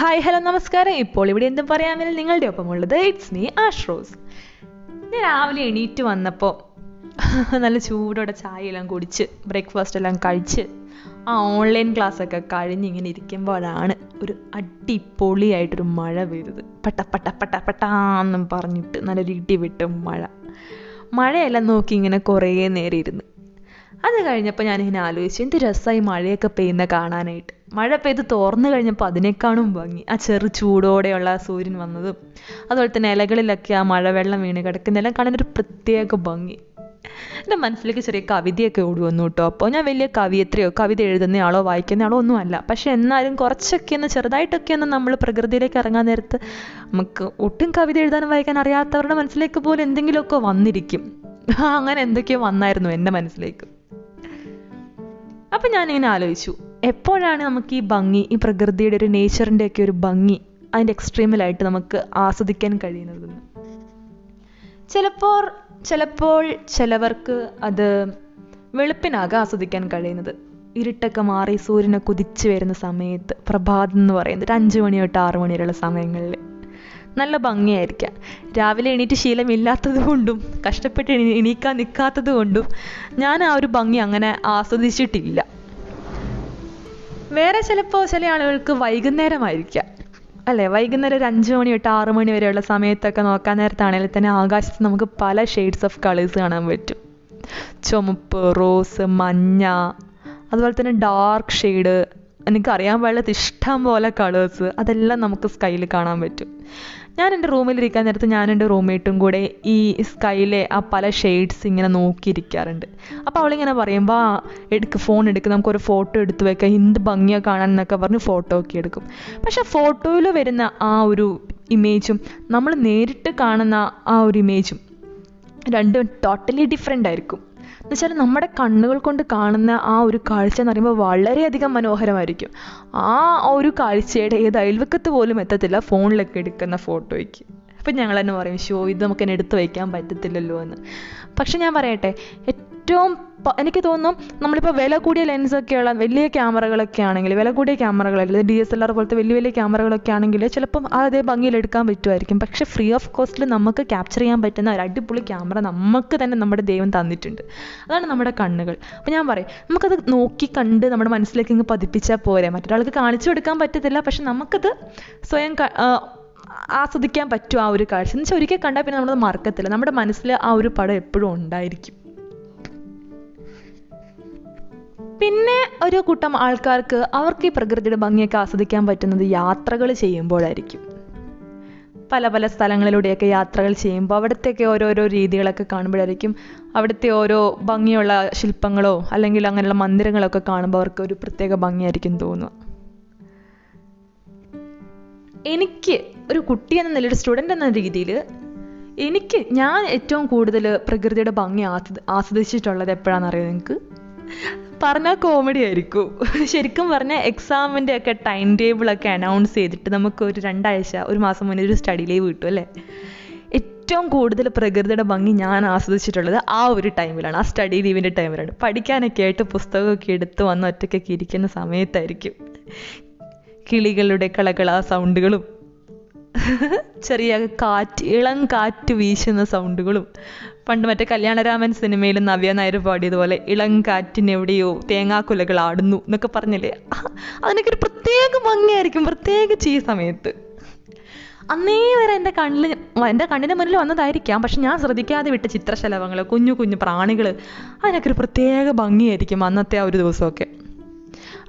Hi hello നമസ്കാരം. ഇപ്പോൾ ഇവിടെ എന്തും പറയാമെങ്കിൽ നിങ്ങളുടെ ഒപ്പമുള്ളത് ഇറ്റ്സ് മീ ആഷ്റോസ് ഞാൻ രാവിലെ എണീറ്റ് വന്നപ്പോൾ നല്ല ചൂടോടെ ചായ എല്ലാം കുടിച്ച് ബ്രേക്ക്ഫാസ്റ്റ് എല്ലാം കഴിച്ച് ആ ഓൺലൈൻ ക്ലാസ് ഒക്കെ കഴിഞ്ഞ് ഇങ്ങനെ ഇരിക്കുമ്പോഴാണ് ഒരു അടിപൊളിയായിട്ടൊരു മഴ പെയ്തത്. പട്ട പട്ട പട്ട പട്ടാന്നും പറഞ്ഞിട്ട് നല്ലൊരു ഇടി വിട്ട് മഴ. മഴയെല്ലാം നോക്കി ഇങ്ങനെ കുറേ നേരം ഇരുന്ന്. അത് കഴിഞ്ഞപ്പോൾ ഞാനിങ്ങനെ ആലോചിച്ചു എന്ത് രസമായി മഴയൊക്കെ പെയ്യുന്ന കാണാനായിട്ട്. മഴ പെയ്ത് തോർന്നു കഴിഞ്ഞപ്പോൾ അതിനേക്കാളും ഭംഗി. ആ ചെറു ചൂടോടെയുള്ള സൂര്യൻ വന്നതും അതുപോലെ തന്നെ ഇലകളിലൊക്കെ ആ മഴവെള്ളം വീണ് കിടക്കുന്നതെല്ലാം കാണാൻ ഒരു പ്രത്യേക ഭംഗി. എന്റെ മനസ്സിലേക്ക് ചെറിയ കവിതയൊക്കെ ഓടി വന്നു കേട്ടോ. അപ്പോൾ ഞാൻ വലിയ കവിയത്രയോ കവിത എഴുതുന്ന ആളോ എഴുതുന്നയാളോ വായിക്കുന്നയാളോ ഒന്നുമല്ല പക്ഷേ എന്നാലും കുറച്ചൊക്കെ ഒന്ന് ചെറുതായിട്ടൊക്കെ ഒന്ന് നമ്മൾ പ്രകൃതിയിലേക്ക് ഇറങ്ങാൻ നേരത്ത് നമുക്ക് ഒട്ടും കവിത എഴുതാനും വായിക്കാൻ അറിയാത്തവരുടെ മനസ്സിലേക്ക് പോലും എന്തെങ്കിലുമൊക്കെ വന്നിരിക്കും. അങ്ങനെ എന്തൊക്കെയോ വന്നായിരുന്നു എന്റെ മനസ്സിലേക്ക്. അപ്പം ഞാനിങ്ങനെ ആലോചിച്ചു. എപ്പോഴാണ് നമുക്ക് ഈ ഭംഗി ഈ പ്രകൃതിയുടെ ഒരു നേച്ചറിന്റെ ഒക്കെ ഒരു ഭംഗി അതിന്റെ എക്സ്ട്രീമിലായിട്ട് നമുക്ക് ആസ്വദിക്കാൻ കഴിയുന്നതെന്ന് ചിലപ്പോൾ ചിലപ്പോൾ ചിലവർക്ക് അത് വെളുപ്പിനാകാം ആസ്വദിക്കാൻ കഴിയുന്നത്. ഇരുട്ടൊക്കെ മാറി സൂര്യനെ കുതിച്ചു വരുന്ന സമയത്ത് പ്രഭാതം എന്ന് പറയുന്നത് ഒരു അഞ്ച് മണി തൊട്ട് ആറ് മണി വരെയുള്ള സമയങ്ങളിൽ. നല്ല ഭംഗിയായിരിക്കാം. രാവിലെ എണീറ്റ് ശീലമില്ലാത്തത് കൊണ്ടും കഷ്ടപ്പെട്ട് എണീ എണീക്കാൻ നിൽക്കാത്തത് കൊണ്ടും ഞാൻ ആ ഒരു ഭംഗി അങ്ങനെ ആസ്വദിച്ചിട്ടില്ല. വേറെ ചിലപ്പോൾ ചില ആളുകൾക്ക് വൈകുന്നേരമായിരിക്കാം. അല്ലേ? വൈകുന്നേരം ഒരു അഞ്ച് മണി തൊട്ട് ആറ് മണി വരെയുള്ള സമയത്തൊക്കെ നോക്കാൻ നേരത്താണെങ്കിൽ തന്നെ ആകാശത്ത് നമുക്ക് പല ഷെയ്ഡ്സ് ഓഫ് കളേഴ്സ് കാണാൻ പറ്റും. ചുമപ്പ് റോസ് മഞ്ഞ അതുപോലെ തന്നെ ഡാർക്ക് ഷെയ്ഡ് എനിക്കറിയാൻ പാടില്ലാത്ത ഇഷ്ടം പോലെ കളേഴ്സ് അതെല്ലാം നമുക്ക് സ്കൈയിൽ കാണാൻ പറ്റും. ഞാൻ എന്റെ റൂമിലിരിക്കാൻ നേരത്ത് ഞാൻ എന്റെ റൂംമേറ്റും കൂടെ ഈ സ്കൈയിലെ ആ പല ഷെയ്ഡ്സ് ഇങ്ങനെ നോക്കിയിരിക്കാറുണ്ട്. അപ്പോൾ അവളിങ്ങനെ പറയുമ്പോൾ ആ എടുക്ക് ഫോൺ എടുക്ക് നമുക്കൊരു ഫോട്ടോ എടുത്ത് വെക്കാം. എന്ത് ഭംഗിയാണ് കാണാൻ എന്നൊക്കെ പറഞ്ഞ് ഫോട്ടോ ഒക്കെ എടുക്കും. പക്ഷേ ഫോട്ടോയിൽ വരുന്ന ആ ഒരു ഇമേജും നമ്മൾ നേരിട്ട് കാണുന്ന ആ ഒരു ഇമേജും രണ്ടും ടോട്ടലി ഡിഫറെന്റ് ആയിരിക്കും. എന്നുവെച്ചാൽ നമ്മുടെ കണ്ണുകൾ കൊണ്ട് കാണുന്ന ആ ഒരു കാഴ്ച എന്ന് പറയുമ്പോൾ വളരെയധികം മനോഹരമായിരിക്കും. ആ ഒരു കാഴ്ചയുടെ ഏത് അയൽവക്കത്ത് പോലും എത്തത്തില്ല ഫോണിലൊക്കെ എടുക്കുന്ന ഫോട്ടോയ്ക്ക്. അപ്പം ഞങ്ങൾ തന്നെ പറയും ഷോ ഇത് നമുക്ക് എന്നെ എടുത്ത് വയ്ക്കാൻ പറ്റത്തില്ലല്ലോ എന്ന്. പക്ഷെ ഞാൻ പറയട്ടെ ഏറ്റവും എനിക്ക് തോന്നുന്നു നമ്മളിപ്പോൾ വില കൂടിയ ലെൻസൊക്കെയുള്ള വലിയ ക്യാമറകളൊക്കെ ആണെങ്കിൽ വില കൂടിയ ക്യാമറകളല്ല ഡി എസ് എൽ ആർ പോലത്തെ വലിയ വലിയ ക്യാമറകളൊക്കെ ആണെങ്കിൽ ചിലപ്പം അതേ ഭംഗിയിൽ എടുക്കാൻ പറ്റുമായിരിക്കും. പക്ഷെ ഫ്രീ ഓഫ് കോസ്റ്റിൽ നമുക്ക് ക്യാപ്ചർ ചെയ്യാൻ പറ്റുന്ന ഒരു അടിപൊളി ക്യാമറ നമുക്ക് തന്നെ നമ്മുടെ ദൈവം തന്നിട്ടുണ്ട്. അതാണ് നമ്മുടെ കണ്ണുകൾ. അപ്പോൾ ഞാൻ പറയും നമുക്കത് നോക്കി കണ്ട് നമ്മുടെ മനസ്സിലേക്ക് ഇങ്ങ് പതിപ്പിച്ചാൽ പോരെ. മറ്റൊരാൾക്ക് കാണിച്ചു കൊടുക്കാൻ പറ്റത്തില്ല പക്ഷെ നമുക്കത് സ്വയം ആസ്വദിക്കാൻ പറ്റും ആ ഒരു കാഴ്ച. എന്ന് വെച്ചാൽ ഒരിക്കൽ കണ്ടാൽ പിന്നെ നമ്മളത് മറക്കത്തില്ല. നമ്മുടെ മനസ്സിൽ ആ ഒരു പടം എപ്പോഴും ഉണ്ടായിരിക്കും. പിന്നെ ഒരു കൂട്ടം ആൾക്കാർക്ക് അവർക്ക് ഈ പ്രകൃതിയുടെ ഭംഗിയൊക്കെ ആസ്വദിക്കാൻ പറ്റുന്നത് യാത്രകൾ ചെയ്യുമ്പോഴായിരിക്കും. പല പല സ്ഥലങ്ങളിലൂടെയൊക്കെ യാത്രകൾ ചെയ്യുമ്പോൾ അവിടത്തെയൊക്കെ ഓരോരോ രീതികളൊക്കെ കാണുമ്പോഴായിരിക്കും അവിടുത്തെ ഓരോ ഭംഗിയുള്ള ശില്പങ്ങളോ അല്ലെങ്കിൽ അങ്ങനെയുള്ള മന്ദിരങ്ങളൊക്കെ കാണുമ്പോൾ അവർക്ക് ഒരു പ്രത്യേക ഭംഗിയായിരിക്കും തോന്നുക. എനിക്ക് ഒരു കുട്ടി എന്ന നിലയിൽ സ്റ്റുഡന്റ് എന്ന രീതിയിൽ എനിക്ക് ഞാൻ ഏറ്റവും കൂടുതൽ പ്രകൃതിയുടെ ഭംഗി ആസ്വദിച്ചിട്ടുള്ളത് എപ്പോഴാണെന്ന് അറിയാം നിങ്ങൾക്ക്? പറഞ്ഞാൽ കോമഡി ആയിരിക്കും. ശരിക്കും പറഞ്ഞാൽ എക്സാമിന്റെ ഒക്കെ ടൈം ടേബിളൊക്കെ അനൗൺസ് ചെയ്തിട്ട് നമുക്ക് ഒരു രണ്ടാഴ്ച ഒരു മാസം മുന്നേ ഒരു സ്റ്റഡി ലീവ് കിട്ടും അല്ലേ? ഏറ്റവും കൂടുതൽ പ്രകൃതിയുടെ ഭംഗി ഞാൻ ആസ്വദിച്ചിട്ടുള്ളത് ആ ഒരു ടൈമിലാണ് ആ സ്റ്റഡി ലീവിന്റെ ടൈമിലാണ് പഠിക്കാനൊക്കെ ആയിട്ട് പുസ്തകമൊക്കെ എടുത്ത് വന്ന് ഒറ്റയ്ക്കൊക്കെ ഇരിക്കുന്ന സമയത്തായിരിക്കും. കിളികളുടെ കളകള സൗണ്ടുകളും ചെറിയ കാറ്റ് ഇളം കാറ്റ് വീശുന്ന സൗണ്ടുകളും പണ്ട് മറ്റേ കല്യാണരാമൻ സിനിമയിൽ നവ്യ നായർ പാടിയതുപോലെ ഇളം കാറ്റിനെവിടെയോ തേങ്ങാക്കുലകൾ ആടുന്നു എന്നൊക്കെ പറഞ്ഞില്ലേ? അതിനൊക്കെ ഒരു പ്രത്യേക ഭംഗിയായിരിക്കും പ്രത്യേക ഈ സമയത്ത്. അന്നേ വരെ എന്റെ കണ്ണിൽ എന്റെ കണ്ണിന്റെ മുന്നിൽ വന്നതായിരിക്കാം പക്ഷെ ഞാൻ ശ്രദ്ധിക്കാതെ വിട്ട ചിത്രശലഭങ്ങൾ കുഞ്ഞു കുഞ്ഞു പ്രാണികൾ അതിനൊക്കെ ഒരു പ്രത്യേക ഭംഗിയായിരിക്കും അന്നത്തെ ആ ഒരു ദിവസമൊക്കെ.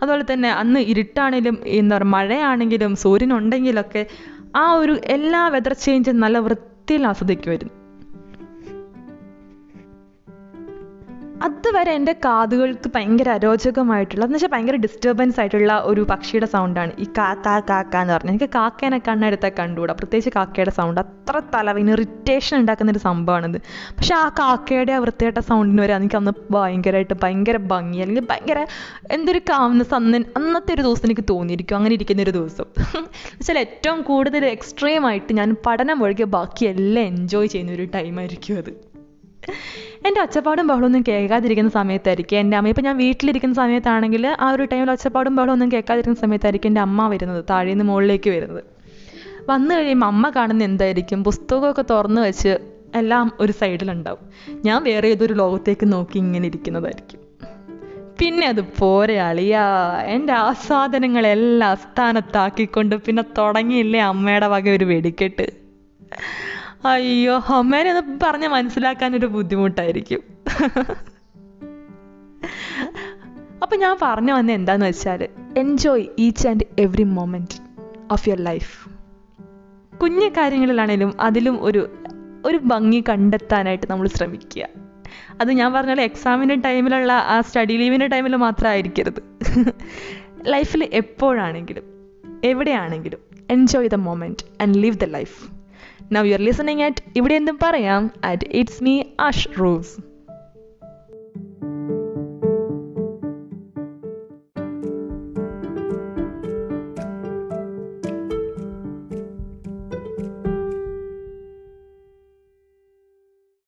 അതുപോലെ തന്നെ അന്ന് ഇരുട്ടാണെങ്കിലും എന്താ പറയുക മഴയാണെങ്കിലും സൂര്യനുണ്ടെങ്കിലൊക്കെ ആ ഒരു എല്ലാ വെതർ ചേഞ്ചും നല്ല വൃത്തിയിൽ ആസ്വദിക്കുമായിരുന്നു. അതുവരെ എന്റെ കാതുകൾക്ക് ഭയങ്കര അരോചകമായിട്ടുള്ള എന്ന് വെച്ചാൽ ഭയങ്കര ഡിസ്റ്റർബൻസ് ആയിട്ടുള്ള ഒരു പക്ഷിയുടെ സൗണ്ടാണ് ഈ കാ കാ കാക്ക എന്ന് പറഞ്ഞാൽ എനിക്ക് കാക്കേനെ കണ്ണെടുത്താൽ കണ്ടുകൂടാ. പ്രത്യേകിച്ച് കാക്കയുടെ സൗണ്ട് അത്ര തലവിന് ഇറിറ്റേഷൻ ഉണ്ടാക്കുന്ന ഒരു സംഭവമാണിത് പക്ഷേ ആ കാക്കയുടെ ആ വൃത്തിയായിട്ട സൗണ്ടിന് വരെ എനിക്ക് അന്ന് ഭയങ്കരമായിട്ട് ഭയങ്കര ഭംഗി അല്ലെങ്കിൽ ഭയങ്കര എന്തൊരു കാവുന്ന അന്ന് അന്നത്തെ ഒരു ദിവസം എനിക്ക് തോന്നിയിരിക്കും. അങ്ങനെ ഇരിക്കുന്ന ഒരു ദിവസം. എന്നുവെച്ചാൽ ഏറ്റവും കൂടുതൽ എക്സ്ട്രീമായിട്ട് ഞാൻ പഠനം ഒഴികെ ബാക്കിയെല്ലാം എൻജോയ് ചെയ്യുന്ന ഒരു ടൈമായിരിക്കും അത്. എന്റെ ഒച്ചപ്പാടും ബഹളമൊന്നും കേൾക്കാതിരിക്കുന്ന സമയത്തായിരിക്കും. എന്റെ അമ്മ ഇപ്പം ഞാൻ വീട്ടിലിരിക്കുന്ന സമയത്താണെങ്കിൽ ആ ഒരു ടൈമിൽ ഒച്ചപ്പാടും ബഹളമൊന്നും കേൾക്കാതിരിക്കുന്ന സമയത്തായിരിക്കും എന്റെ അമ്മ വരുന്നത് താഴേന്ന് മുകളിലേക്ക് വരുന്നത്. വന്നു കഴിയുമ്പോൾ അമ്മ കാണുന്ന എന്തായിരിക്കും? പുസ്തകമൊക്കെ തുറന്ന് വെച്ച് എല്ലാം ഒരു സൈഡിലുണ്ടാവും. ഞാൻ വേറെ ഏതൊരു ലോകത്തേക്ക് നോക്കി ഇങ്ങനെ ഇരിക്കുന്നതായിരിക്കും. പിന്നെ അത് പോരെ അളിയാ എന്റെ ആസ്വാദനങ്ങളെല്ലാം സ്ഥാനത്താക്കിക്കൊണ്ട് പിന്നെ തുടങ്ങിയില്ലേ അമ്മയുടെ വക ഒരു വെടിക്കെട്ട്. അയ്യോ അമ്മേനെ പറഞ്ഞ മനസ്സിലാക്കാൻ ഒരു ബുദ്ധിമുട്ടായിരിക്കും. അപ്പം ഞാൻ പറഞ്ഞു വന്നത് എന്താന്ന് വെച്ചാൽ enjoy each and every moment of your life കുഞ്ഞു കാര്യങ്ങളിലാണേലും അതിലും ഒരു ഒരു ഭംഗി കണ്ടെത്താനായിട്ട് നമ്മൾ ശ്രമിക്കുക. അത് ഞാൻ പറഞ്ഞ എക്സാമിന്റെ ടൈമിലുള്ള ആ സ്റ്റഡി ലീവിന്റെ ടൈമിൽ മാത്രമായിരിക്കരുത്. ലൈഫിൽ എപ്പോഴാണെങ്കിലും എവിടെയാണെങ്കിലും enjoy the moment and live the life now you are listening at ഇവിടെ എന്തും പറയാം അറ്റ് ഇറ്റ്സ് മീ അഷ് റൂസ്